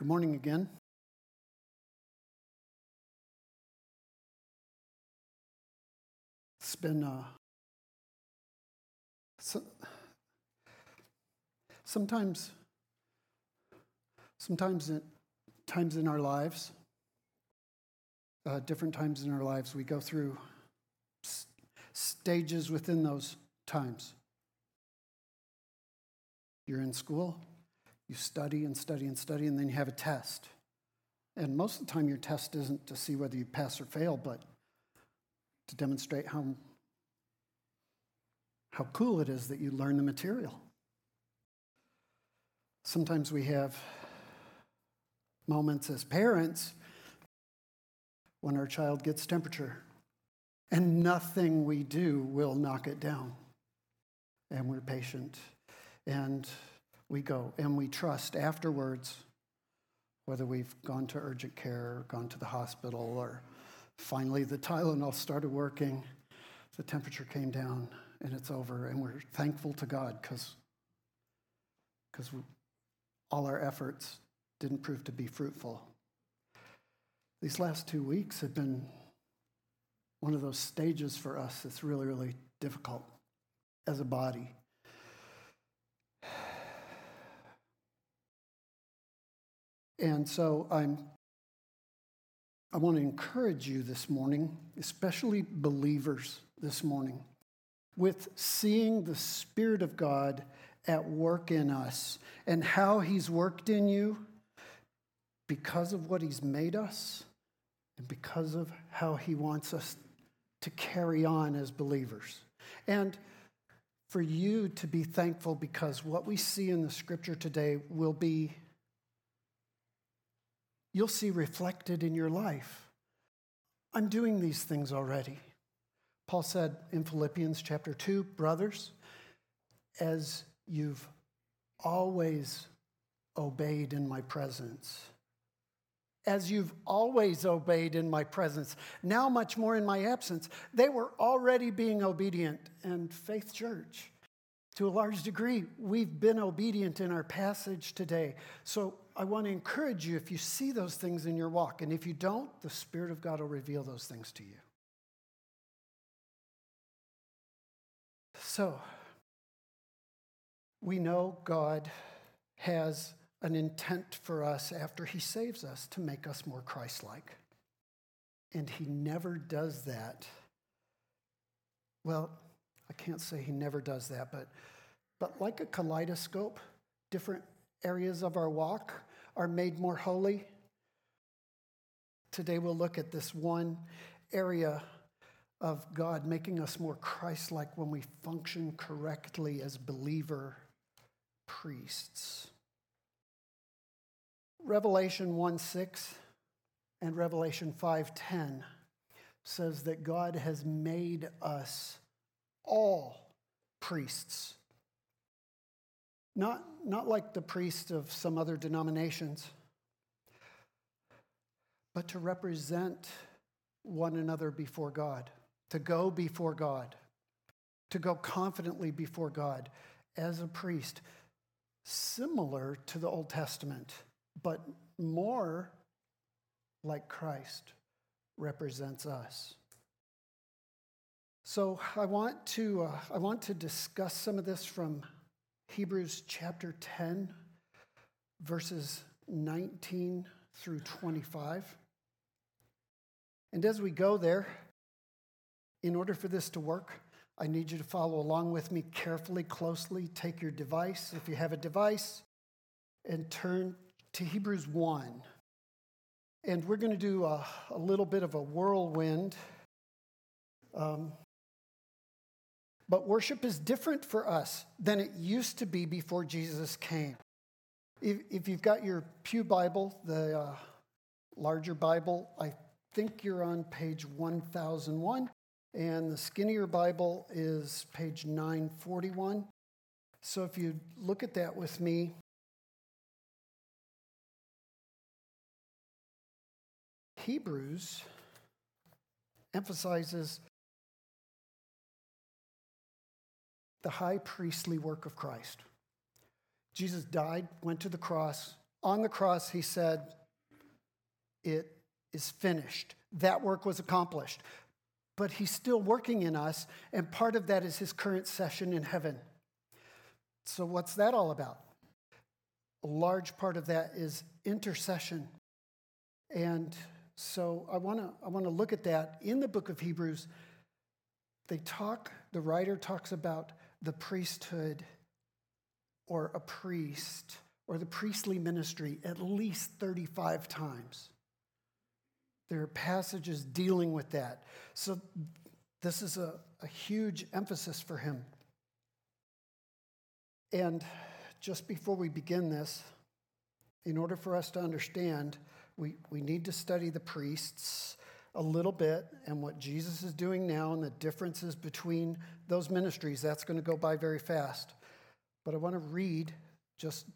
Good morning again. It's been uh, so, sometimes, sometimes, it, times in our lives, uh, different times in our lives, we go through s- stages within those times. You're in school, you study and study and study, and then you have a test. And most of the time, your test isn't to see whether you pass or fail, but to demonstrate how, how cool it is that you learn the material. Sometimes we have moments as parents when our child gets temperature, and nothing we do will knock it down. And we're patient, and we go, and we trust afterwards, whether we've gone to urgent care, gone to the hospital, or finally the Tylenol started working, the temperature came down, and it's over, and we're thankful to God because because all our efforts didn't prove to be fruitful. These last two weeks have been one of those stages for us that's really, really difficult as a body. And so I'm I want to encourage you this morning, especially believers this morning, with seeing the Spirit of God at work in us and how He's worked in you because of what He's made us and because of how He wants us to carry on as believers. And for you to be thankful because what we see in the scripture today will be you'll see reflected in your life. I'm doing these things already. Paul said in Philippians chapter 2, brothers, as you've always obeyed in my presence, as you've always obeyed in my presence, now much more in my absence, they were already being obedient. And Faith Church, to a large degree, we've been obedient in our passage today. So I want to encourage you if you see those things in your walk, and if you don't, the Spirit of God will reveal those things to you. So, we know God has an intent for us after He saves us to make us more Christ like. And He never does that. Well, I can't say He never does that, but, but like a kaleidoscope, different areas of our walk are made more holy. Today we'll look at this one area of God making us more Christ like when we function correctly as believer priests. Revelation 1 6 and Revelation 5:10 says that God has made us all priests. Not, not like the priests of some other denominations, but to represent one another before God, to go before God, to go confidently before God as a priest, similar to the Old Testament, but more like Christ represents us. So I want to, uh, I want to discuss some of this from Hebrews chapter 10, verses 19 through 25. And as we go there, in order for this to work, I need you to follow along with me carefully, closely. Take your device, if you have a device, and turn to Hebrews 1. And we're going to do a, a little bit of a whirlwind. Um, but worship is different for us than it used to be before Jesus came. If, if you've got your Pew Bible, the uh, larger Bible, I think you're on page 1001, and the skinnier Bible is page 941. So if you look at that with me, Hebrews emphasizes the high priestly work of Christ. Jesus died, went to the cross, On the cross, he said, It is finished. That work was accomplished. But he's still working in us, and part of that is his current session in heaven. So, what's that all about? A large part of that is intercession. And so I want to I want to look at that in the book of Hebrews. They talk the writer talks about the priesthood or a priest or the priestly ministry at least 35 times. There are passages dealing with that. So this is a, a huge emphasis for him. And just before we begin this, in order for us to understand, we, we need to study the priests a little bit and what Jesus is doing now and the differences between those ministries. That's going to go by very fast. But I want to read, just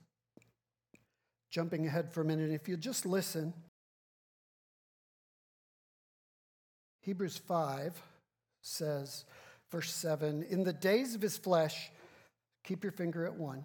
jumping ahead for a minute. If you just listen, Hebrews 5 says, verse 7 In the days of his flesh, keep your finger at one,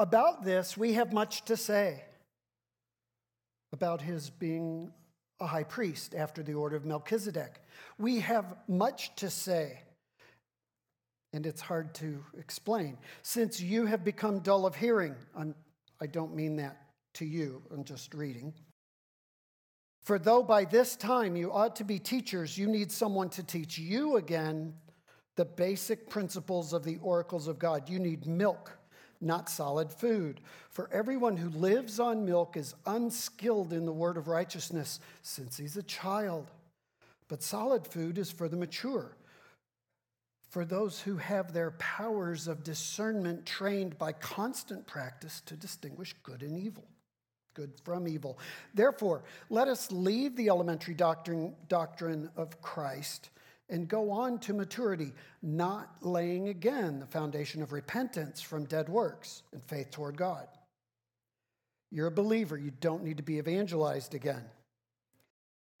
About this, we have much to say about his being a high priest after the order of Melchizedek. We have much to say, and it's hard to explain. Since you have become dull of hearing, I'm, I do not mean that to you, I'm just reading. For though by this time you ought to be teachers, you need someone to teach you again the basic principles of the oracles of God. You need milk, not solid food. For everyone who lives on milk is unskilled in the word of righteousness, since he's a child. But solid food is for the mature, for those who have their powers of discernment trained by constant practice to distinguish good and evil good from evil. Therefore, let us leave the elementary doctrine, doctrine of Christ and go on to maturity, not laying again the foundation of repentance from dead works and faith toward God. You're a believer, you don't need to be evangelized again.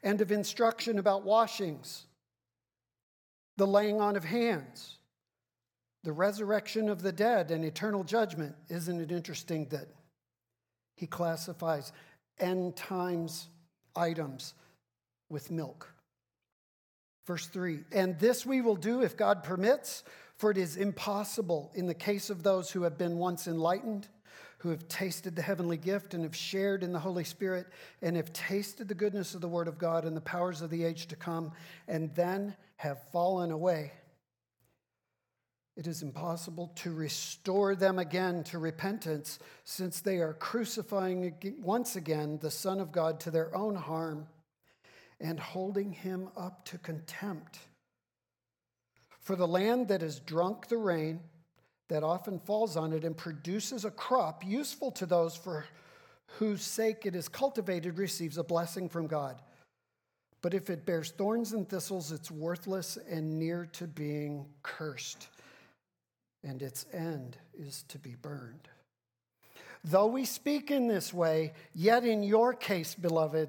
And of instruction about washings, the laying on of hands, the resurrection of the dead, and eternal judgment. Isn't it interesting that he classifies end times items with milk. Verse 3 And this we will do if God permits, for it is impossible in the case of those who have been once enlightened, who have tasted the heavenly gift and have shared in the Holy Spirit, and have tasted the goodness of the Word of God and the powers of the age to come, and then have fallen away. It is impossible to restore them again to repentance since they are crucifying once again the Son of God to their own harm and holding him up to contempt. For the land that has drunk the rain that often falls on it and produces a crop useful to those for whose sake it is cultivated receives a blessing from God. But if it bears thorns and thistles, it's worthless and near to being cursed and its end is to be burned. Though we speak in this way, yet in your case, beloved,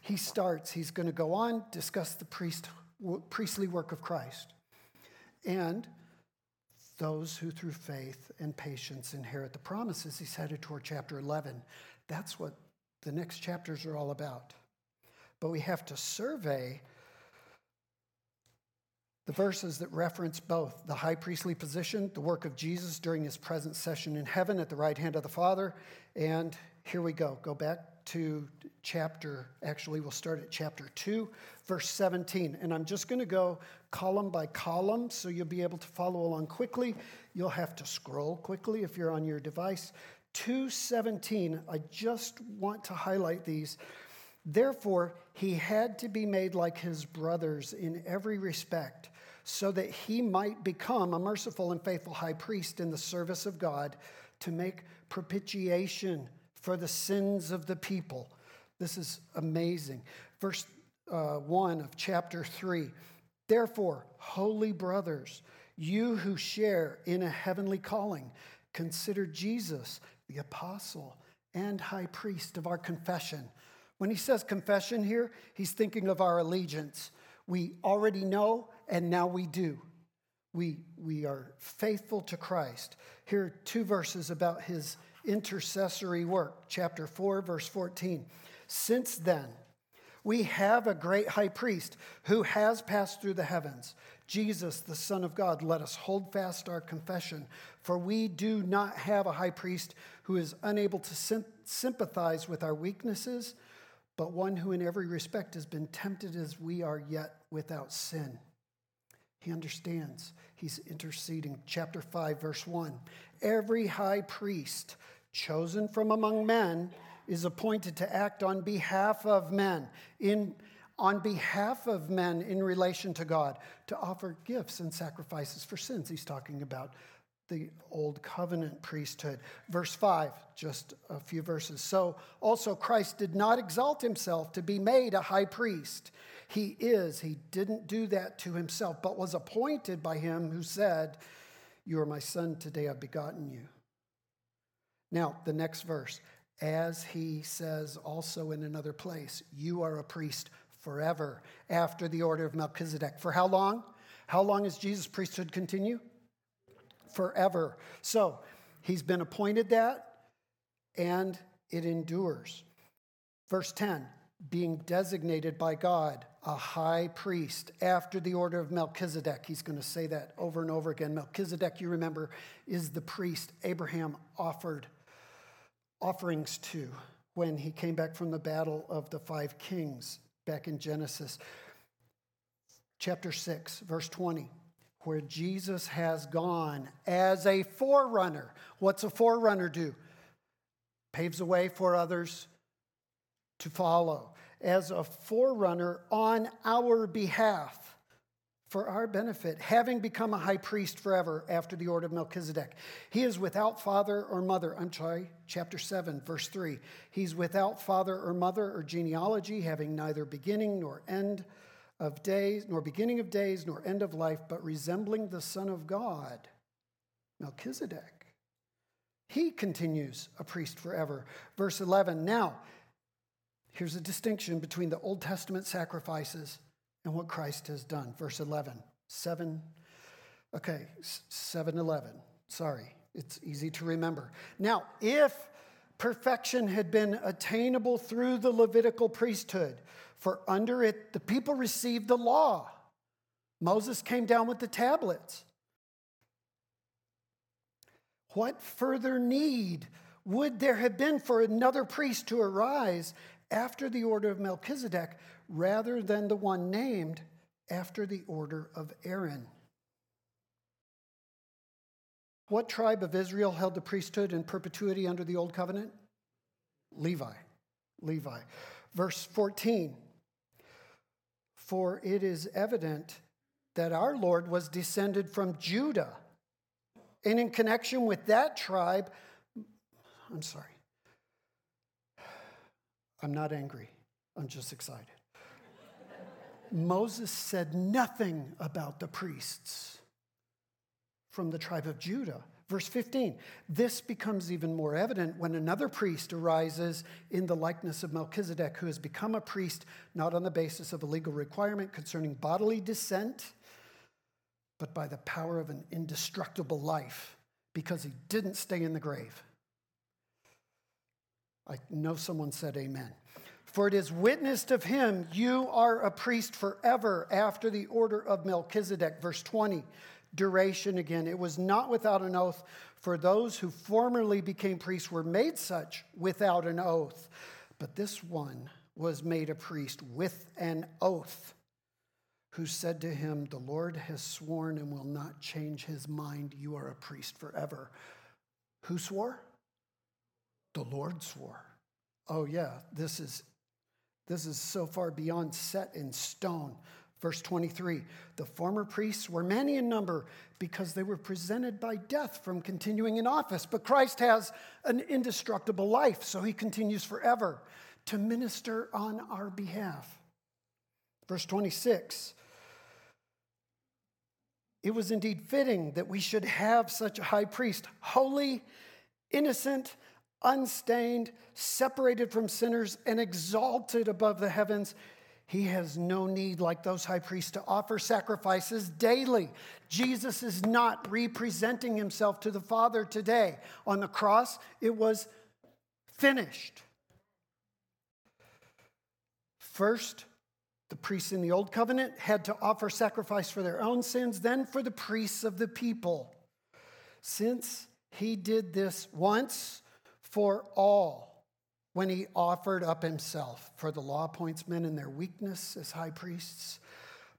he starts, he's going to go on, discuss the priest, priestly work of Christ. And those who through faith and patience inherit the promises. He's headed toward chapter 11. That's what the next chapters are all about. But we have to survey the verses that reference both the high priestly position, the work of Jesus during his present session in heaven at the right hand of the Father, and here we go. Go back to chapter, actually, we'll start at chapter 2, verse 17. And I'm just going to go column by column so you'll be able to follow along quickly. You'll have to scroll quickly if you're on your device. 217, I just want to highlight these. Therefore, he had to be made like his brothers in every respect, so that he might become a merciful and faithful high priest in the service of God to make propitiation for the sins of the people. This is amazing. Verse uh, 1 of chapter 3. Therefore, holy brothers, you who share in a heavenly calling, consider Jesus, the apostle and high priest of our confession. When he says confession here, he's thinking of our allegiance. We already know, and now we do. We, we are faithful to Christ. Here are two verses about his intercessory work. Chapter 4, verse 14. Since then, we have a great high priest who has passed through the heavens, Jesus, the Son of God. Let us hold fast our confession, for we do not have a high priest who is unable to sympathize with our weaknesses, but one who in every respect has been tempted as we are, yet without sin. He understands. He's interceding. Chapter 5, verse 1. Every high priest chosen from among men is appointed to act on behalf of men, in, on behalf of men in relation to God, to offer gifts and sacrifices for sins. He's talking about the old covenant priesthood. Verse 5, just a few verses. So also Christ did not exalt himself to be made a high priest. He is, he didn't do that to himself, but was appointed by him who said, You are my son, today I've begotten you. Now, the next verse as he says also in another place, you are a priest forever after the order of Melchizedek. For how long? How long does Jesus' priesthood continue? Forever. So he's been appointed that, and it endures. Verse 10 being designated by God a high priest after the order of Melchizedek. He's going to say that over and over again. Melchizedek, you remember, is the priest Abraham offered offerings to when he came back from the battle of the five kings back in Genesis. Chapter 6, verse 20, where Jesus has gone as a forerunner. What's a forerunner do? Paves the way for others to follow. As a forerunner on our behalf for our benefit, having become a high priest forever after the order of Melchizedek. He is without father or mother. I'm sorry, chapter 7, verse 3. He's without father or mother or genealogy, having neither beginning nor end of days, nor beginning of days, nor end of life, but resembling the Son of God, Melchizedek. He continues a priest forever. Verse 11. Now, here's a distinction between the Old Testament sacrifices and what Christ has done. Verse 11, 7, okay, 7 11. Sorry, it's easy to remember. Now, if perfection had been attainable through the Levitical priesthood, for under it the people received the law, Moses came down with the tablets. What further need would there have been for another priest to arise after the order of Melchizedek rather than the one named after the order of Aaron. What tribe of Israel held the priesthood in perpetuity under the old covenant? Levi. Levi. Verse 14 For it is evident that our Lord was descended from Judah. And in connection with that tribe, I'm sorry. I'm not angry. I'm just excited. Moses said nothing about the priests from the tribe of Judah. Verse 15, this becomes even more evident when another priest arises in the likeness of Melchizedek, who has become a priest not on the basis of a legal requirement concerning bodily descent, but by the power of an indestructible life, because he didn't stay in the grave. I know someone said amen. For it is witnessed of him, you are a priest forever after the order of Melchizedek. Verse 20, duration again. It was not without an oath, for those who formerly became priests were made such without an oath. But this one was made a priest with an oath, who said to him, The Lord has sworn and will not change his mind. You are a priest forever. Who swore? The Lord swore. Oh, yeah, this is, this is so far beyond set in stone. Verse 23 The former priests were many in number because they were presented by death from continuing in office. But Christ has an indestructible life, so he continues forever to minister on our behalf. Verse 26 It was indeed fitting that we should have such a high priest, holy, innocent, unstained, separated from sinners, and exalted above the heavens. He has no need, like those high priests, to offer sacrifices daily. Jesus is not representing himself to the Father today. On the cross, it was finished. First, the priests in the Old Covenant had to offer sacrifice for their own sins, then for the priests of the people. Since he did this once for all, when he offered up himself. For the law appoints men in their weakness as high priests,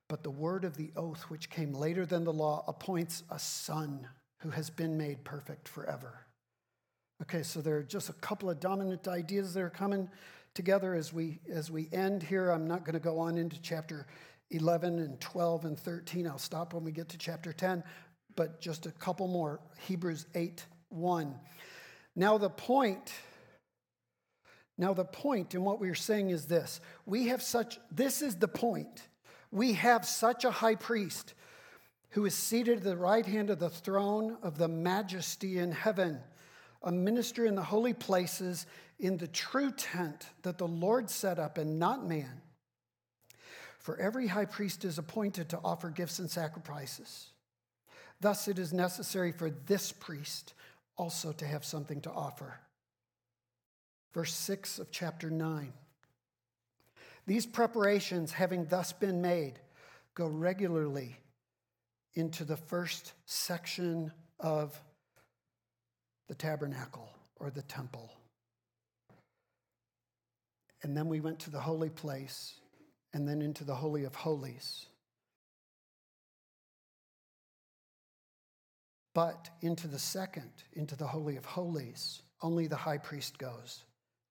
but the word of the oath, which came later than the law, appoints a son who has been made perfect forever. Okay, so there are just a couple of dominant ideas that are coming together as we as we end here. I'm not going to go on into chapter 11 and 12 and 13. I'll stop when we get to chapter 10, but just a couple more. Hebrews 8 1. Now, the point now, the point in what we are saying is this we have such, this is the point. We have such a high priest who is seated at the right hand of the throne of the majesty in heaven, a minister in the holy places in the true tent that the Lord set up and not man. For every high priest is appointed to offer gifts and sacrifices. Thus, it is necessary for this priest also to have something to offer verse 6 of chapter 9. These preparations, having thus been made, go regularly into the first section of the tabernacle or the temple. And then we went to the holy place and then into the Holy of Holies. But into the second, into the Holy of Holies, only the high priest goes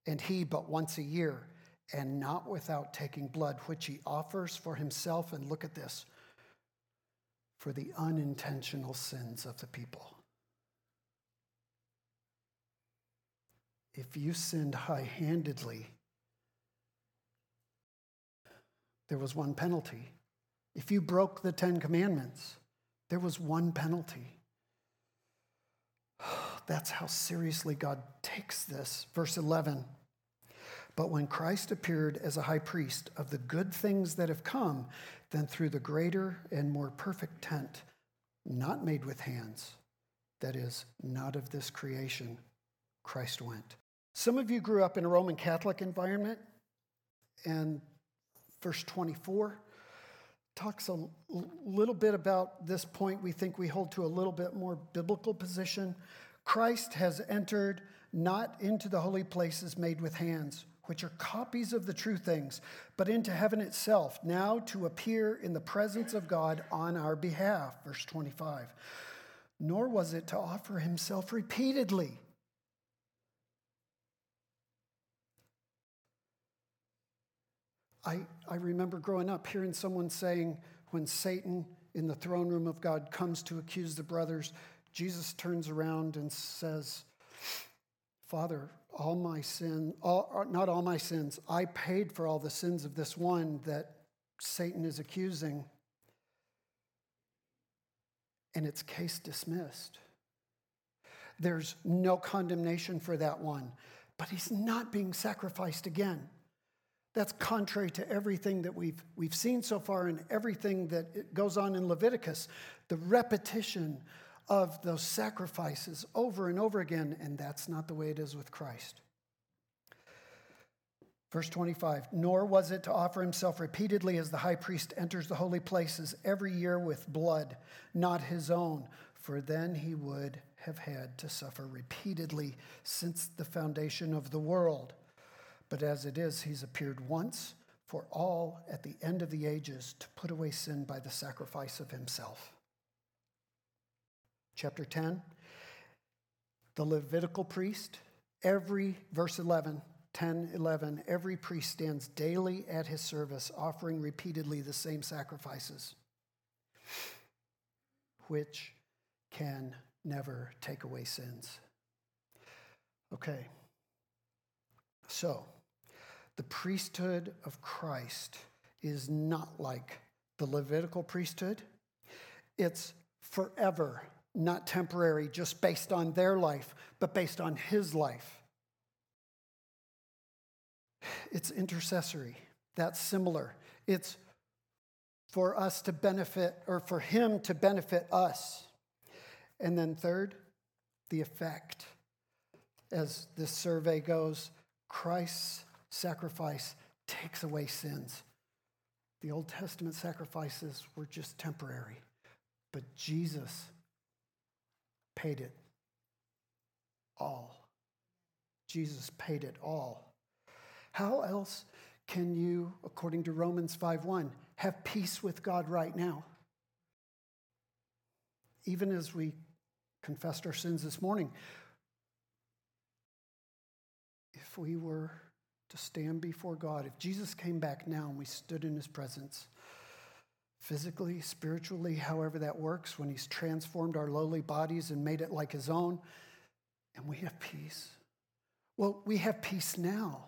and he but once a year, and not without taking blood, which he offers for himself. And look at this for the unintentional sins of the people. If you sinned high handedly, there was one penalty. If you broke the Ten Commandments, there was one penalty. That's how seriously God takes this. Verse 11. But when Christ appeared as a high priest of the good things that have come, then through the greater and more perfect tent, not made with hands, that is, not of this creation, Christ went. Some of you grew up in a Roman Catholic environment, and verse 24 talks a little bit about this point we think we hold to a little bit more biblical position. Christ has entered not into the holy places made with hands, which are copies of the true things, but into heaven itself, now to appear in the presence of God on our behalf. Verse 25. Nor was it to offer himself repeatedly. I, I remember growing up hearing someone saying, when Satan in the throne room of God comes to accuse the brothers, Jesus turns around and says, Father, all my sin, all, uh, not all my sins, I paid for all the sins of this one that Satan is accusing. And it's case dismissed. There's no condemnation for that one, but he's not being sacrificed again. That's contrary to everything that we've, we've seen so far and everything that goes on in Leviticus. The repetition of those sacrifices over and over again, and that's not the way it is with Christ. Verse 25, nor was it to offer himself repeatedly as the high priest enters the holy places every year with blood, not his own, for then he would have had to suffer repeatedly since the foundation of the world. But as it is, he's appeared once for all at the end of the ages to put away sin by the sacrifice of himself. Chapter 10 The Levitical priest, every, verse 11, 10, 11, every priest stands daily at his service, offering repeatedly the same sacrifices, which can never take away sins. Okay. So, the priesthood of Christ is not like the Levitical priesthood. It's forever, not temporary, just based on their life, but based on his life. It's intercessory. That's similar. It's for us to benefit, or for him to benefit us. And then, third, the effect. As this survey goes, Christ's sacrifice takes away sins. The Old Testament sacrifices were just temporary, but Jesus paid it all. Jesus paid it all. How else can you, according to Romans 5:1, have peace with God right now? Even as we confessed our sins this morning, if we were to stand before God, if Jesus came back now and we stood in his presence, physically, spiritually, however that works, when he's transformed our lowly bodies and made it like his own, and we have peace. Well, we have peace now.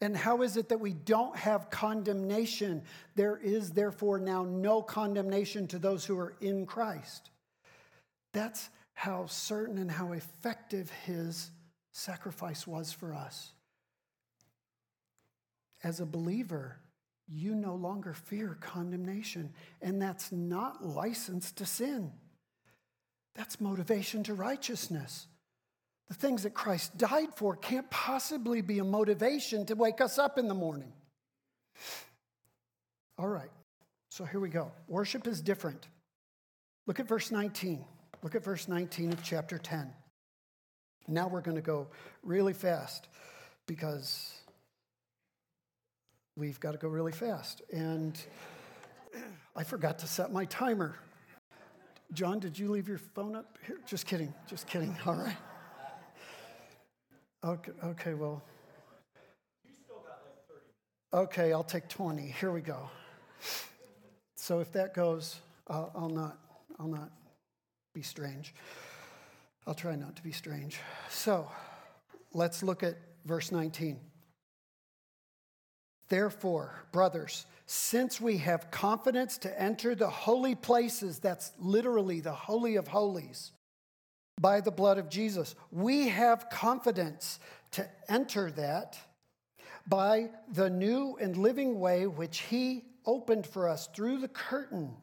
And how is it that we don't have condemnation? There is therefore now no condemnation to those who are in Christ. That's how certain and how effective his sacrifice was for us. As a believer, you no longer fear condemnation, and that's not license to sin. That's motivation to righteousness. The things that Christ died for can't possibly be a motivation to wake us up in the morning. All right, so here we go. Worship is different. Look at verse 19. Look at verse 19 of chapter 10. Now we're going to go really fast because we've got to go really fast. And I forgot to set my timer. John, did you leave your phone up here? Just kidding. Just kidding. All right. Okay, okay well. Okay, I'll take 20. Here we go. So if that goes, I'll, I'll not, I'll not be strange. I'll try not to be strange. So let's look at verse 19. Therefore, brothers, since we have confidence to enter the holy places, that's literally the Holy of Holies, by the blood of Jesus, we have confidence to enter that by the new and living way which He opened for us through the curtain.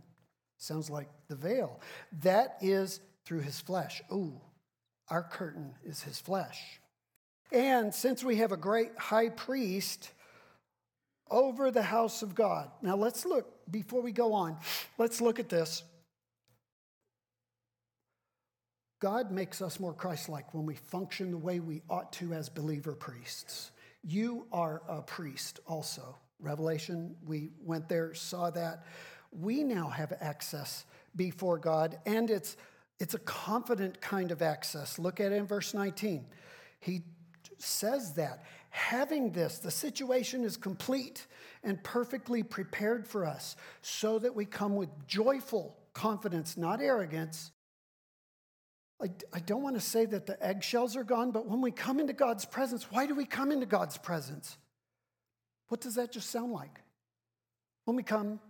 Sounds like the veil. That is through His flesh. Ooh, our curtain is His flesh. And since we have a great high priest, over the house of God. Now let's look, before we go on, let's look at this. God makes us more Christ like when we function the way we ought to as believer priests. You are a priest also. Revelation, we went there, saw that. We now have access before God, and it's, it's a confident kind of access. Look at it in verse 19. He says that having this, the situation is complete and perfectly prepared for us so that we come with joyful confidence, not arrogance. I, I don't want to say that the eggshells are gone, but when we come into God's presence, why do we come into God's presence? What does that just sound like? When we come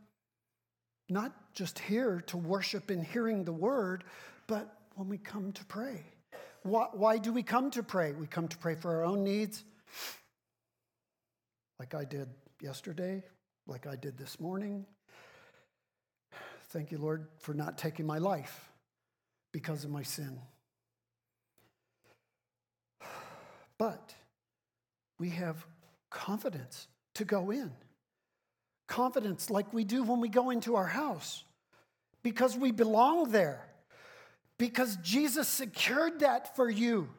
not just here to worship and hearing the word, but when we come to pray. Why, why do we come to pray? We come to pray for our own needs like I did yesterday, like I did this morning. Thank you, Lord, for not taking my life because of my sin. But we have confidence to go in. Confidence like we do when we go into our house because we belong there. Because Jesus secured that for you.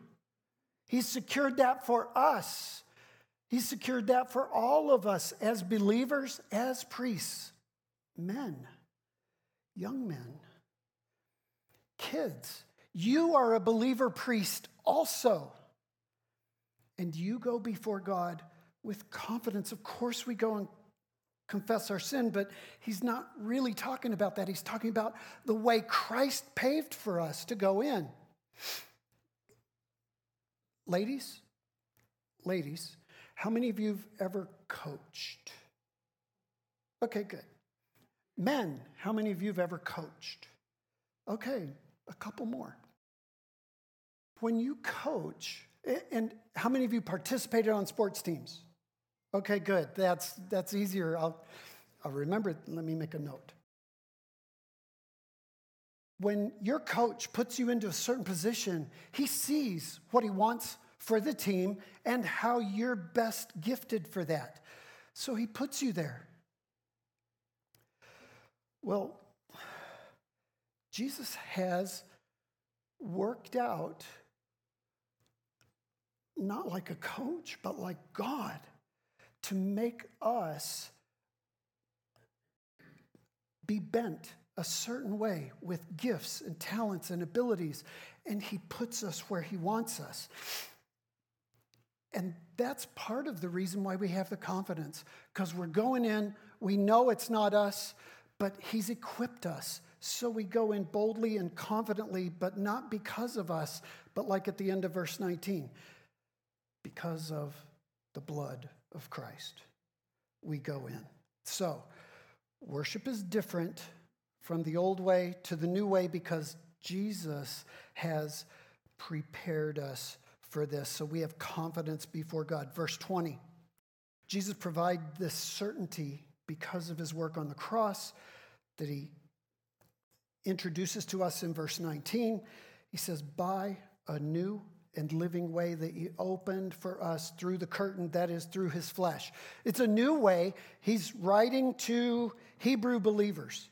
He secured that for us. He secured that for all of us as believers, as priests, men, young men, kids. You are a believer priest also. And you go before God with confidence. Of course, we go and confess our sin, but he's not really talking about that. He's talking about the way Christ paved for us to go in. Ladies, ladies, how many of you have ever coached? Okay, good. Men, how many of you have ever coached? Okay, a couple more. When you coach, and how many of you participated on sports teams? Okay, good. That's, that's easier. I'll, I'll remember. Let me make a note. When your coach puts you into a certain position, he sees what he wants for the team and how you're best gifted for that. So he puts you there. Well, Jesus has worked out, not like a coach, but like God, to make us be bent a certain way with gifts and talents and abilities, and He puts us where He wants us. And that's part of the reason why we have the confidence, because we're going in, we know it's not us, but He's equipped us. So we go in boldly and confidently, but not because of us, but like at the end of verse 19, because of the blood of Christ. We go in. So, worship is different from the old way to the new way because Jesus has prepared us for this. So we have confidence before God. Verse 20 Jesus provided this certainty because of his work on the cross that he introduces to us in verse 19. He says, By a new and living way that he opened for us through the curtain, that is, through his flesh. It's a new way. He's writing to Hebrew believers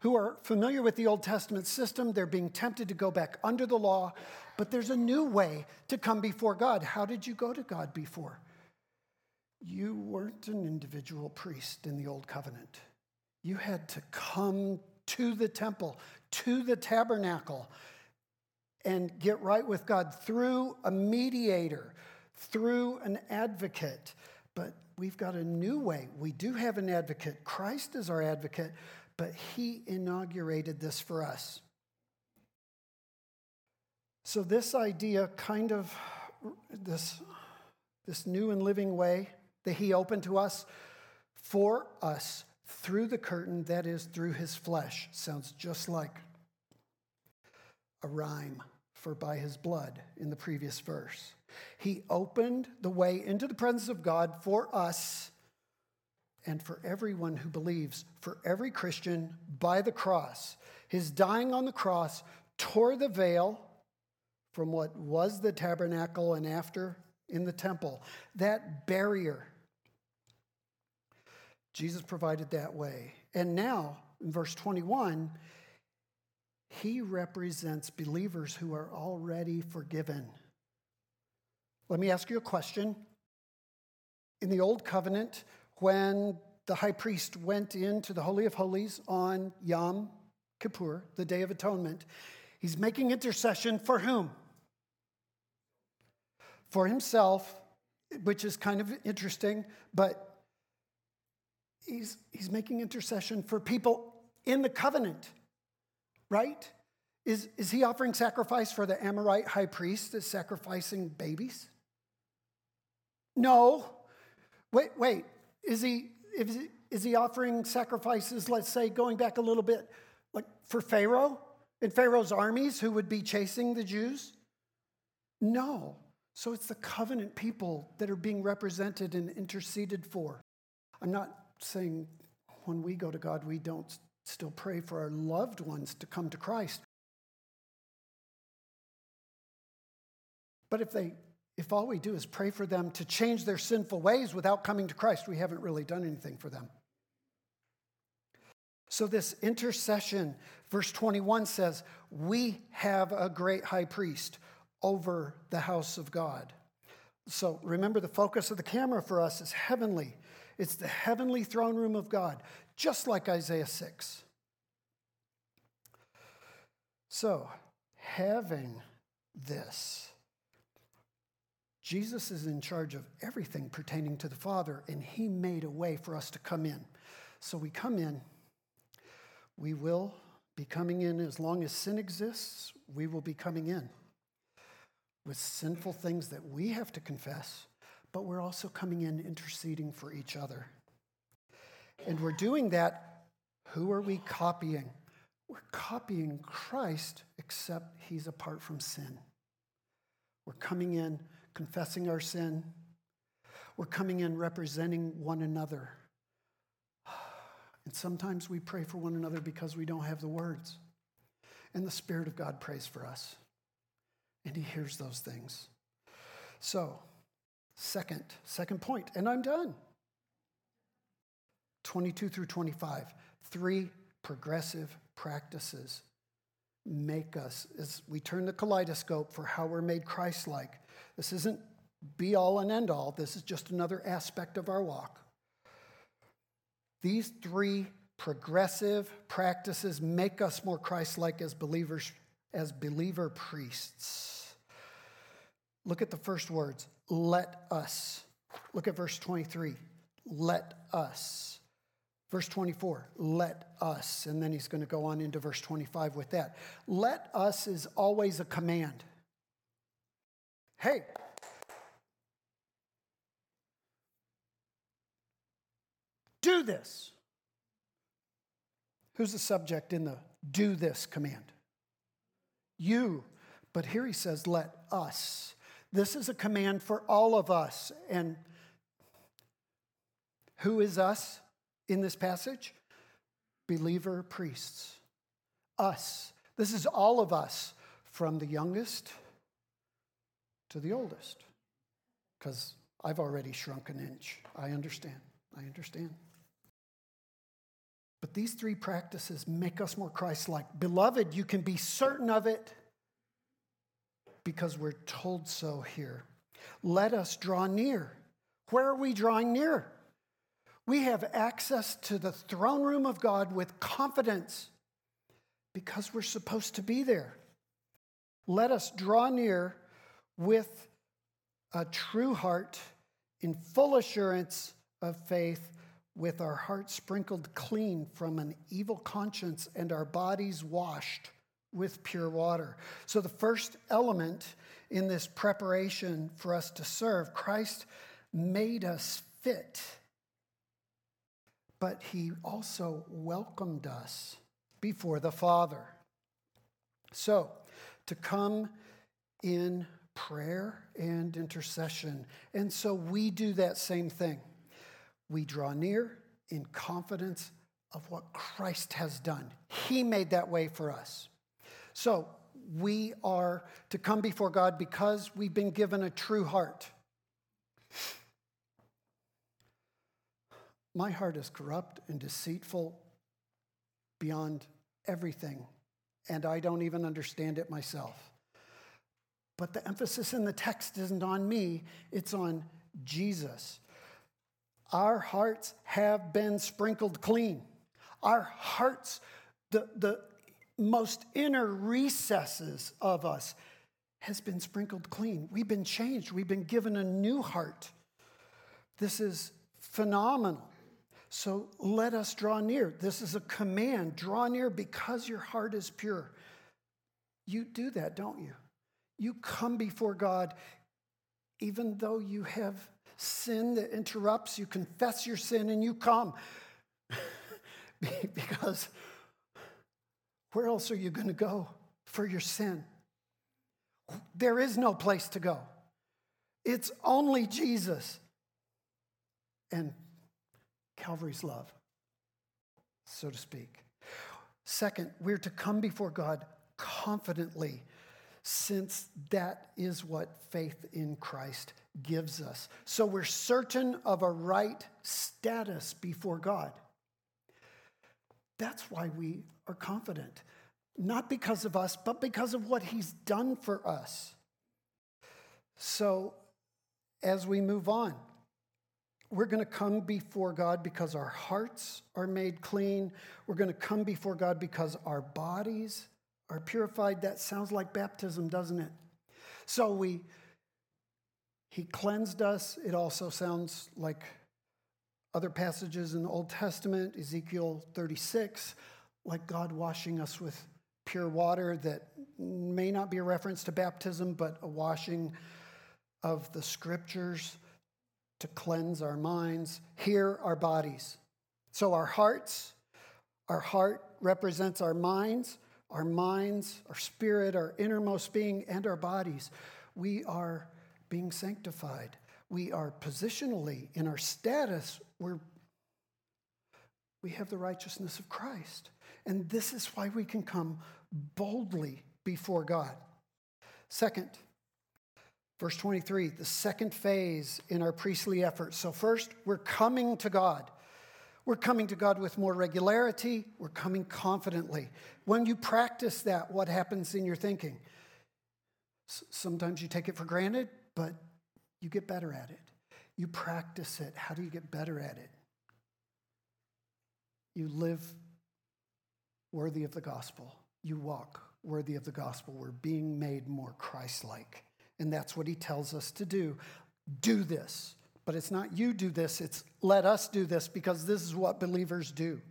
who are familiar with the Old Testament system. They're being tempted to go back under the law, but there's a new way to come before God. How did you go to God before? You weren't an individual priest in the Old Covenant. You had to come to the temple, to the tabernacle, and get right with God through a mediator, through an advocate. But we've got a new way. We do have an advocate. Christ is our advocate, but he inaugurated this for us. So, this idea kind of, this, this new and living way that he opened to us for us through the curtain, that is, through his flesh, sounds just like a rhyme for by his blood in the previous verse. He opened the way into the presence of God for us and for everyone who believes, for every Christian by the cross. His dying on the cross tore the veil from what was the tabernacle and after in the temple, that barrier. Jesus provided that way. And now, in verse 21, he represents believers who are already forgiven. Let me ask you a question. In the Old Covenant, when the high priest went into the Holy of Holies on Yom Kippur, the Day of Atonement, he's making intercession for whom? For himself, which is kind of interesting, but he's, he's making intercession for people in the covenant, right? Is, is he offering sacrifice for the Amorite high priest that's sacrificing babies? No. Wait, wait. Is he, is he, is he offering sacrifices, let's say, going back a little bit, like for Pharaoh and Pharaoh's armies who would be chasing the Jews? No. So it's the covenant people that are being represented and interceded for. I'm not saying when we go to God, we don't still pray for our loved ones to come to Christ. But if they if all we do is pray for them to change their sinful ways without coming to Christ, we haven't really done anything for them. So, this intercession, verse 21 says, We have a great high priest over the house of God. So remember, the focus of the camera for us is heavenly. It's the heavenly throne room of God, just like Isaiah 6. So, having this, Jesus is in charge of everything pertaining to the Father, and He made a way for us to come in. So we come in, we will be coming in as long as sin exists, we will be coming in with sinful things that we have to confess, but we're also coming in interceding for each other. And we're doing that. Who are we copying? We're copying Christ, except he's apart from sin. We're coming in confessing our sin. We're coming in representing one another. And sometimes we pray for one another because we don't have the words. And the Spirit of God prays for us. And He hears those things. So, second, second point, and I'm done. 22 through 25. Three progressive practices make us, as we turn the kaleidoscope for how we're made Christ like. This isn't be all and end all, this is just another aspect of our walk. These three progressive practices make us more Christ like as believers, as believer priests. Look at the first words let us. Look at verse 23. Let us. Verse 24, let us. And then he's going to go on into verse 25 with that. Let us is always a command. Hey, do this. Who's the subject in the do this command? You. But here he says, let us. This is a command for all of us. And who is us? in this passage? Believer priests. Us. This is all of us, from the youngest to the oldest. Because I've already shrunk an inch. I understand. I understand. But these three practices make us more Christ like. Beloved, you can be certain of it because we're told so here. Let us draw near. Where are we drawing near? We have access to the throne room of God with confidence because we're supposed to be there. Let us draw near with a true heart in full assurance of faith, with our hearts sprinkled clean from an evil conscience and our bodies washed with pure water. So, the first element in this preparation for us to serve, Christ made us fit but he also welcomed us before the Father. So, to come in prayer and intercession. And so we do that same thing. We draw near in confidence of what Christ has done. He made that way for us. So we are to come before God because we've been given a true heart. My heart is corrupt and deceitful beyond everything, and I don't even understand it myself. But the emphasis in the text isn't on me, it's on Jesus. Our hearts have been sprinkled clean. Our hearts, the, the most inner recesses of us, has been sprinkled clean. We've been changed. We've been given a new heart. This is phenomenal. So let us draw near. This is a command draw near because your heart is pure. You do that, don't you? You come before God even though you have sin that interrupts, you confess your sin and you come. because where else are you going to go for your sin? There is no place to go. It's only Jesus. And Calvary's love, so to speak. Second, we're to come before God confidently, since that is what faith in Christ gives us. So we're certain of a right status before God. That's why we are confident. Not because of us, but because of what He's done for us. So as we move on. We're going to come before God because our hearts are made clean. We're going to come before God because our bodies are purified. That sounds like baptism, doesn't it? So we he cleansed us. It also sounds like other passages in the Old Testament, Ezekiel 36, like God washing us with pure water that may not be a reference to baptism, but a washing of the scriptures to cleanse our minds. Here, our bodies. So, our hearts, our heart represents our minds, our minds, our spirit, our innermost being, and our bodies. We are being sanctified. We are positionally in our status, we're, we have the righteousness of Christ. And this is why we can come boldly before God. Second, verse 23, the second phase in our priestly effort. So, first, we're coming to God. We're coming to God with more regularity. We're coming confidently. When you practice that, what happens in your thinking? Sometimes you take it for granted, but you get better at it. You practice it. How do you get better at it? You live worthy of the gospel. You walk worthy of the gospel. We're being made more Christ like. And that's what he tells us to do. Do this. But it's not you do this, it's let us do this because this is what believers do.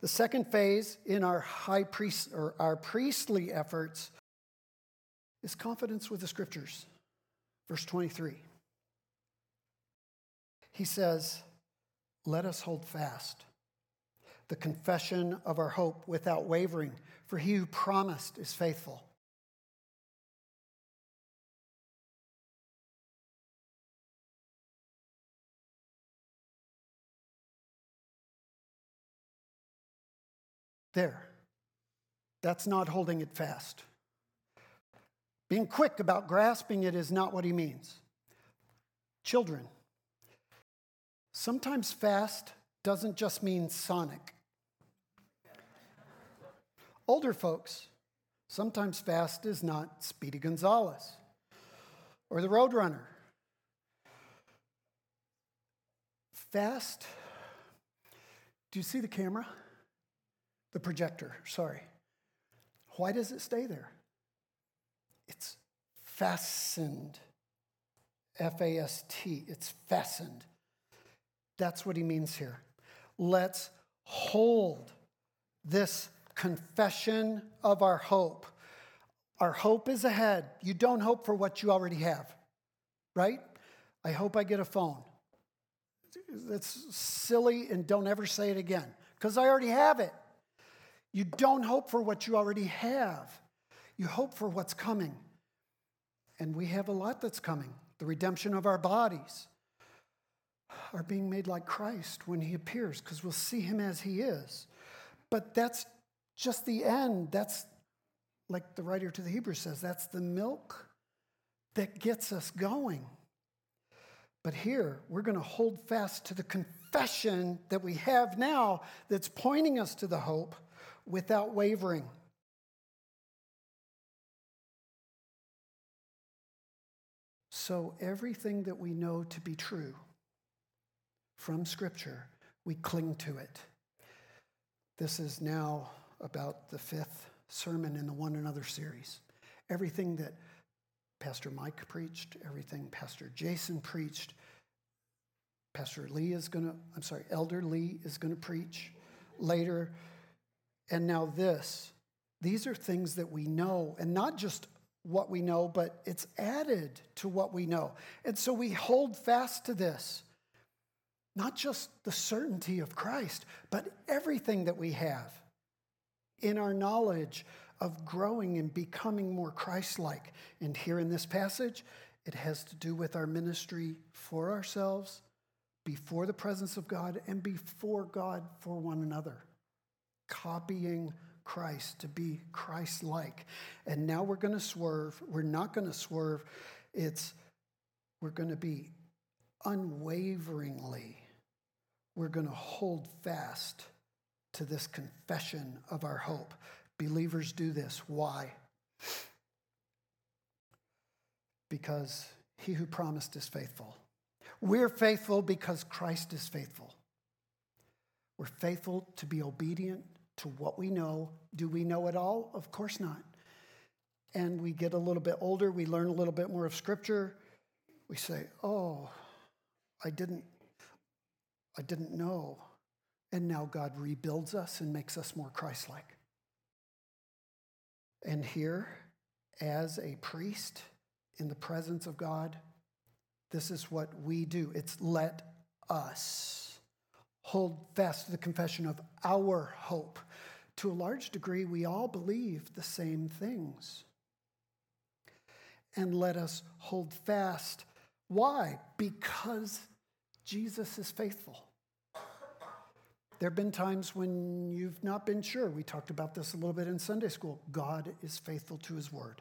The second phase in our high priest or our priestly efforts is confidence with the scriptures. Verse 23. He says, Let us hold fast the confession of our hope without wavering, for he who promised is faithful. There. That's not holding it fast. Being quick about grasping it is not what he means. Children, sometimes fast doesn't just mean sonic. Older folks, sometimes fast is not Speedy Gonzales or the Roadrunner. Fast, do you see the camera? The projector, sorry. Why does it stay there? It's fastened. F A S T. It's fastened. That's what he means here. Let's hold this confession of our hope. Our hope is ahead. You don't hope for what you already have, right? I hope I get a phone. That's silly and don't ever say it again because I already have it. You don't hope for what you already have. You hope for what's coming. And we have a lot that's coming the redemption of our bodies, are being made like Christ when he appears, because we'll see him as he is. But that's just the end. That's like the writer to the Hebrews says, that's the milk that gets us going. But here, we're going to hold fast to the confession that we have now that's pointing us to the hope without wavering. So, everything that we know to be true from Scripture, we cling to it. This is now about the fifth sermon in the One Another series. Everything that Pastor Mike preached, everything Pastor Jason preached, Pastor Lee is going to, I'm sorry, Elder Lee is going to preach later. And now this. These are things that we know, and not just what we know, but it's added to what we know. And so we hold fast to this. Not just the certainty of Christ, but everything that we have in our knowledge of growing and becoming more Christ like. And here in this passage, it has to do with our ministry for ourselves, before the presence of God, and before God for one another. Copying Christ, to be Christ like. And now we're going to swerve. We're not going to swerve. It's, we're going to be unwaveringly, we're going to hold fast to this confession of our hope. Believers do this. Why? Because he who promised is faithful. We're faithful because Christ is faithful. We're faithful to be obedient to what we know. Do we know it all? Of course not. And we get a little bit older, we learn a little bit more of Scripture. We say, Oh, I didn't, I didn't know. And now God rebuilds us and makes us more Christ like. And here, as a priest in the presence of God, this is what we do. It's let us hold fast to the confession of our hope. To a large degree, we all believe the same things. And let us hold fast. Why? Because Jesus is faithful. There have been times when you've not been sure. We talked about this a little bit in Sunday school. God is faithful to his word.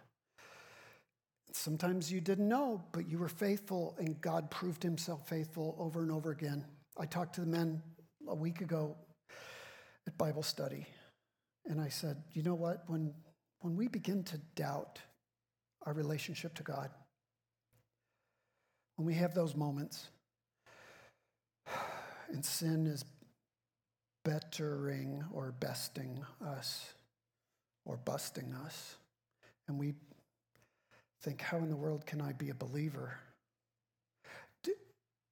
Sometimes you didn't know, but you were faithful, and God proved himself faithful over and over again. I talked to the men a week ago at Bible study, and I said, You know what? When, when we begin to doubt our relationship to God, when we have those moments, and sin is bettering or besting us or busting us. And we think, how in the world can I be a believer?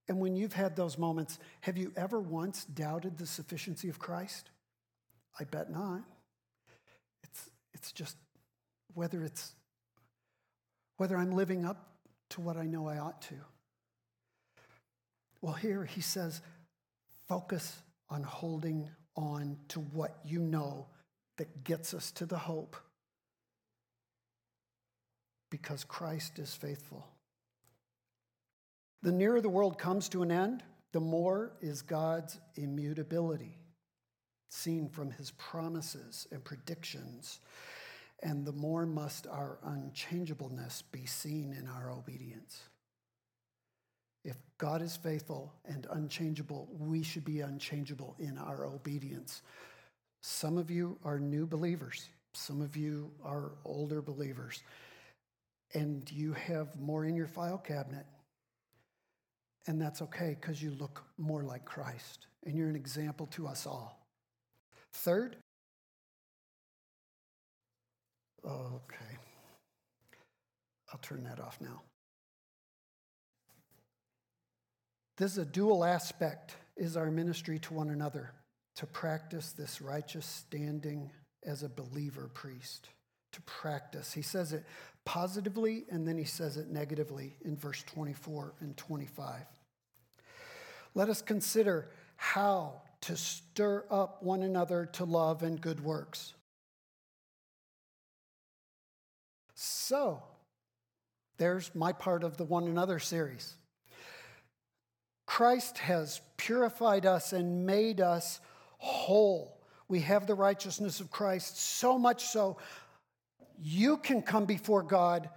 And when you've had those moments, have you ever once doubted the sufficiency of Christ? I bet not. It's, just whether it's whether I'm living up to what I know I ought to. Well, here he says, focus on holding on to what you know that gets us to the hope because Christ is faithful. The nearer the world comes to an end, the more is God's immutability seen from his promises and predictions, and the more must our unchangeableness be seen in our obedience. If God is faithful and unchangeable, we should be unchangeable in our obedience. Some of you are new believers, some of you are older believers, and you have more in your file cabinet. And that's okay because you look more like Christ and you're an example to us all. Third, okay, I'll turn that off now. This is a dual aspect is our ministry to one another to practice this righteous standing as a believer priest to practice. He says it positively and then he says it negatively in verse 24 and 25 let us consider how to stir up one another to love and good works so there's my part of the one another series Christ has purified us and made us whole. We have the righteousness of Christ, so much so you can come before God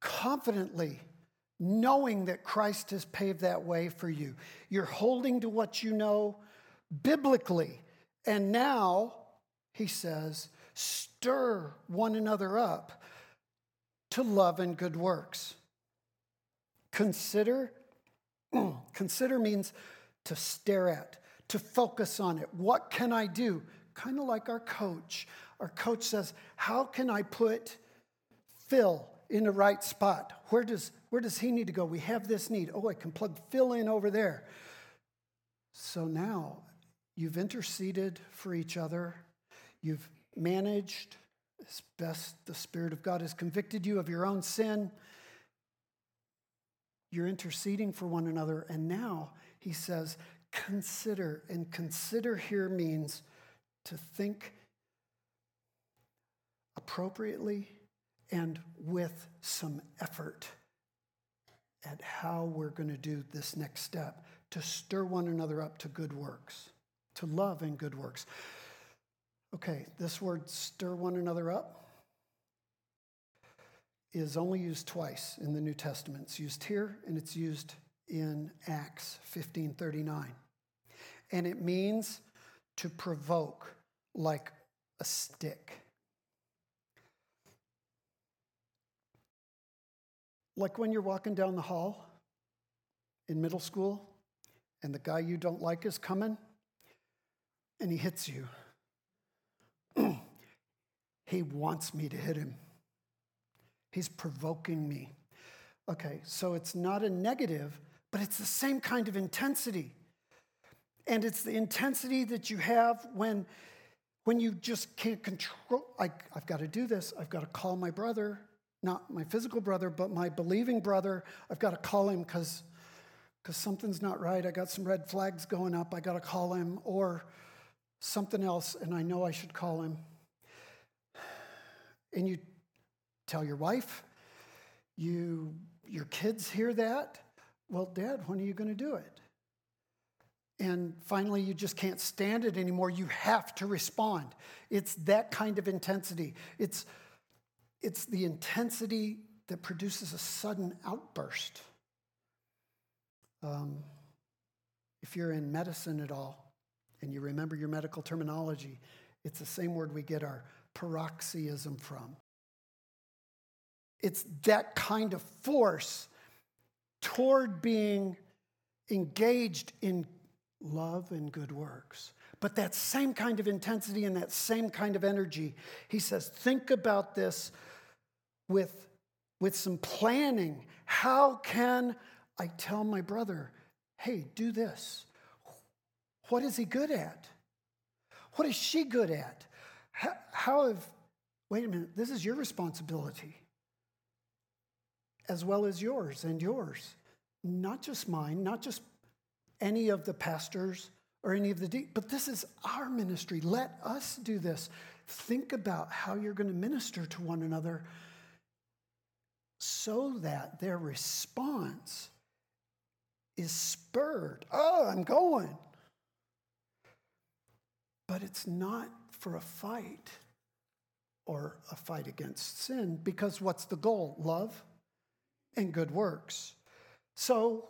confidently, knowing that Christ has paved that way for you. You're holding to what you know biblically. And now, he says, stir one another up to love and good works. Consider Consider means to stare at, to focus on it. What can I do? Kind of like our coach. Our coach says, How can I put Phil in the right spot? Where does, where does he need to go? We have this need. Oh, I can plug Phil in over there. So now you've interceded for each other, you've managed as best the Spirit of God has convicted you of your own sin. You're interceding for one another. And now he says, consider. And consider here means to think appropriately and with some effort how we're going to do this next step to stir one another up to good works, to love and good works. Okay, this word stir one another up is only used twice in the New Testament. It's used here and it's used in Acts 15:39. And it means to provoke like a stick. Like when you're walking down the hall in middle school and the guy you don't like is coming and he hits you. he wants me to hit him. He's provoking me. Okay, so it's not a negative, but it's the same kind of intensity. And it's the intensity that you have when, when you just can't control. I, I've got to do this. I've got to call my brother, not my physical brother, but my believing brother. I've got to call him because because something's not right. I got some red flags going up. I got to call him or something else, and I know I should call him. And you tell your wife, you your kids hear that. Well, Dad, when are you going to do it? And finally, you just can't stand it anymore. You have to respond. It's that kind of intensity. It's, it's the intensity that produces a sudden outburst. Um, if you're in medicine at all and you remember your medical terminology, it's the same word we get our paroxysm from. It's that kind of force toward being engaged in love and good works. But that same kind of intensity and that same kind of energy, he says, think about this with, with some planning. How can I tell my brother, hey, do this? What is he good at? What is she good at? How, have, wait a minute, this is your responsibility as well as yours and yours. Not just mine, not just any of the pastors or any of the, de- but this is our ministry. Let us do this. Think about how you're going to minister to one another so that their response is spurred. Oh, I'm going. But it's not for a fight or a fight against sin because what's the goal? Love and good works. So,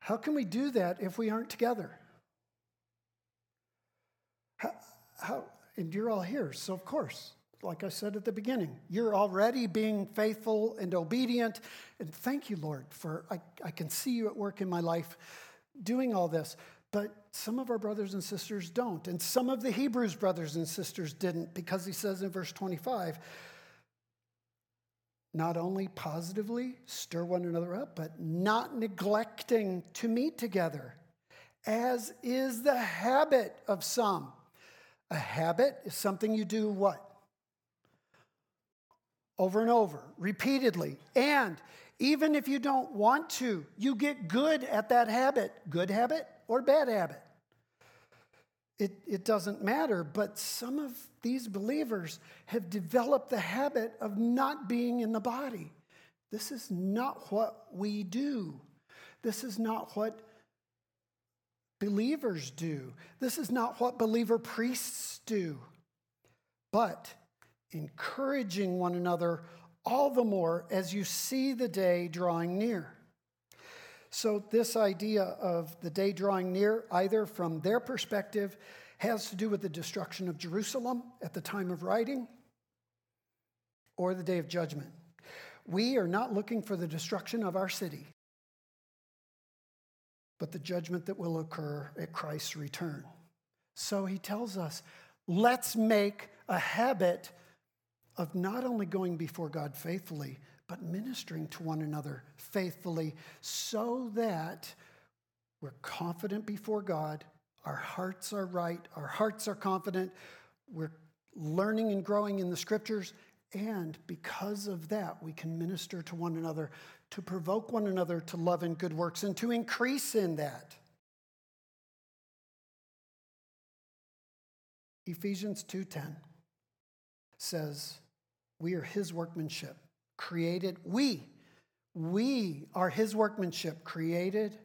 how can we do that if we aren't together? How, how, and you're all here, so of course, like I said at the beginning, you're already being faithful and obedient. And thank you, Lord, for I, I can see you at work in my life doing all this. But some of our brothers and sisters don't. And some of the Hebrews brothers and sisters didn't because he says in verse 25, not only positively stir one another up, but not neglecting to meet together, as is the habit of some. A habit is something you do what? Over and over, repeatedly. And even if you don't want to, you get good at that habit. Good habit or bad habit it, it doesn't matter. But some of these believers have developed the habit of not being in the body. This is not what we do. This is not what believers do. This is not what believer priests do. But encouraging one another all the more as you see the day drawing near. So, this idea of the day drawing near, either from their perspective, has to do with the destruction of Jerusalem at the time of writing or the day of judgment. We are not looking for the destruction of our city, but the judgment that will occur at Christ's return. So he tells us let's make a habit of not only going before God faithfully, but ministering to one another faithfully so that we're confident before God, our hearts are right, our hearts are confident, we're learning and growing in the scriptures, and because of that, we can minister to one another, to provoke one another to love and good works, and to increase in that. Ephesians 2:10 says, "We are his workmanship, created, we, we are his workmanship, created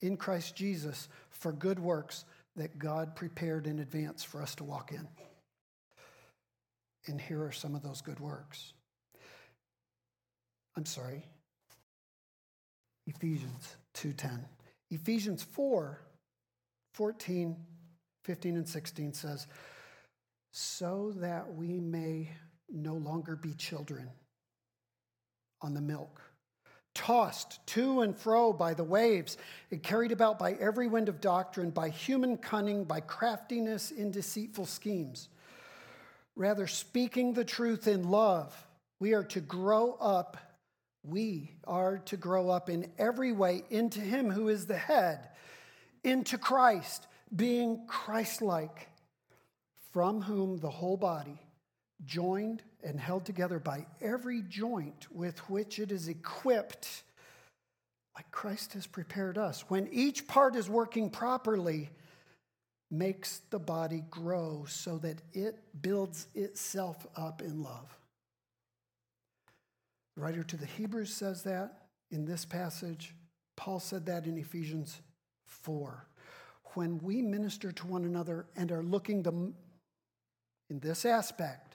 in Christ Jesus for good works that God prepared in advance for us to walk in. And here are some of those good works. I'm sorry. Ephesians 2:10. Ephesians 4 14, 15 and 16 says, "So that we may no longer be children." on the milk, tossed to and fro by the waves, and carried about by every wind of doctrine, by human cunning, by craftiness in deceitful schemes. Rather, speaking the truth in love, we are to grow up. We are to grow up in every way into Him who is the head, into Christ, being Christ like, from whom the whole body, joined and held together by every joint with which it is equipped, like Christ has prepared us. When each part is working properly, makes the body grow so that it builds itself up in love. The writer to the Hebrews says that in this passage. Paul said that in Ephesians 4. When we minister to one another and are looking the, in this aspect,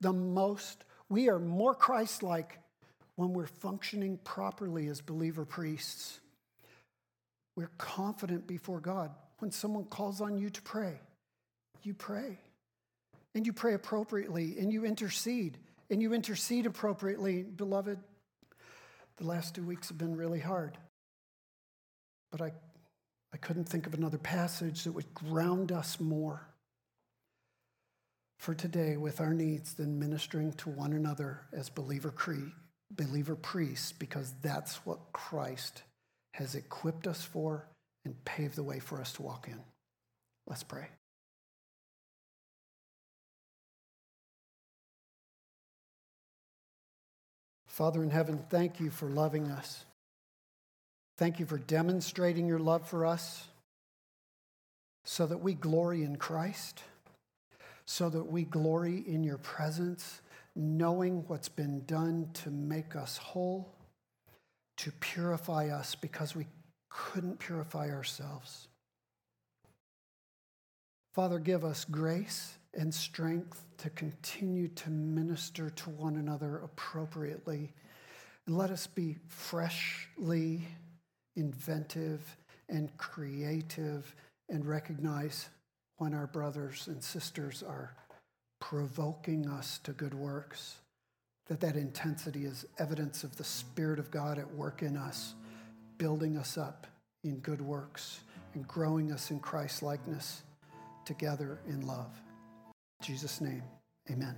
the most, we are more Christ like when we're functioning properly as believer priests. We're confident before God when someone calls on you to pray, you pray. And you pray appropriately and you intercede. And you intercede appropriately. Beloved, the last two weeks have been really hard. But I, I couldn't think of another passage that would ground us more for today with our needs than ministering to one another as believer, cre- believer priests, because that's what Christ has equipped us for and paved the way for us to walk in. Let's pray. Father in heaven, thank you for loving us. Thank you for demonstrating your love for us so that we glory in Christ, so that we glory in your presence, knowing what's been done to make us whole, to purify us because we couldn't purify ourselves. Father, give us grace and strength to continue to minister to one another appropriately. And let us be freshly inventive and creative and recognize when our brothers and sisters are provoking us to good works, that that intensity is evidence of the Spirit of God at work in us building us up in good works and growing us in Christ likeness together in love. In Jesus' name, amen.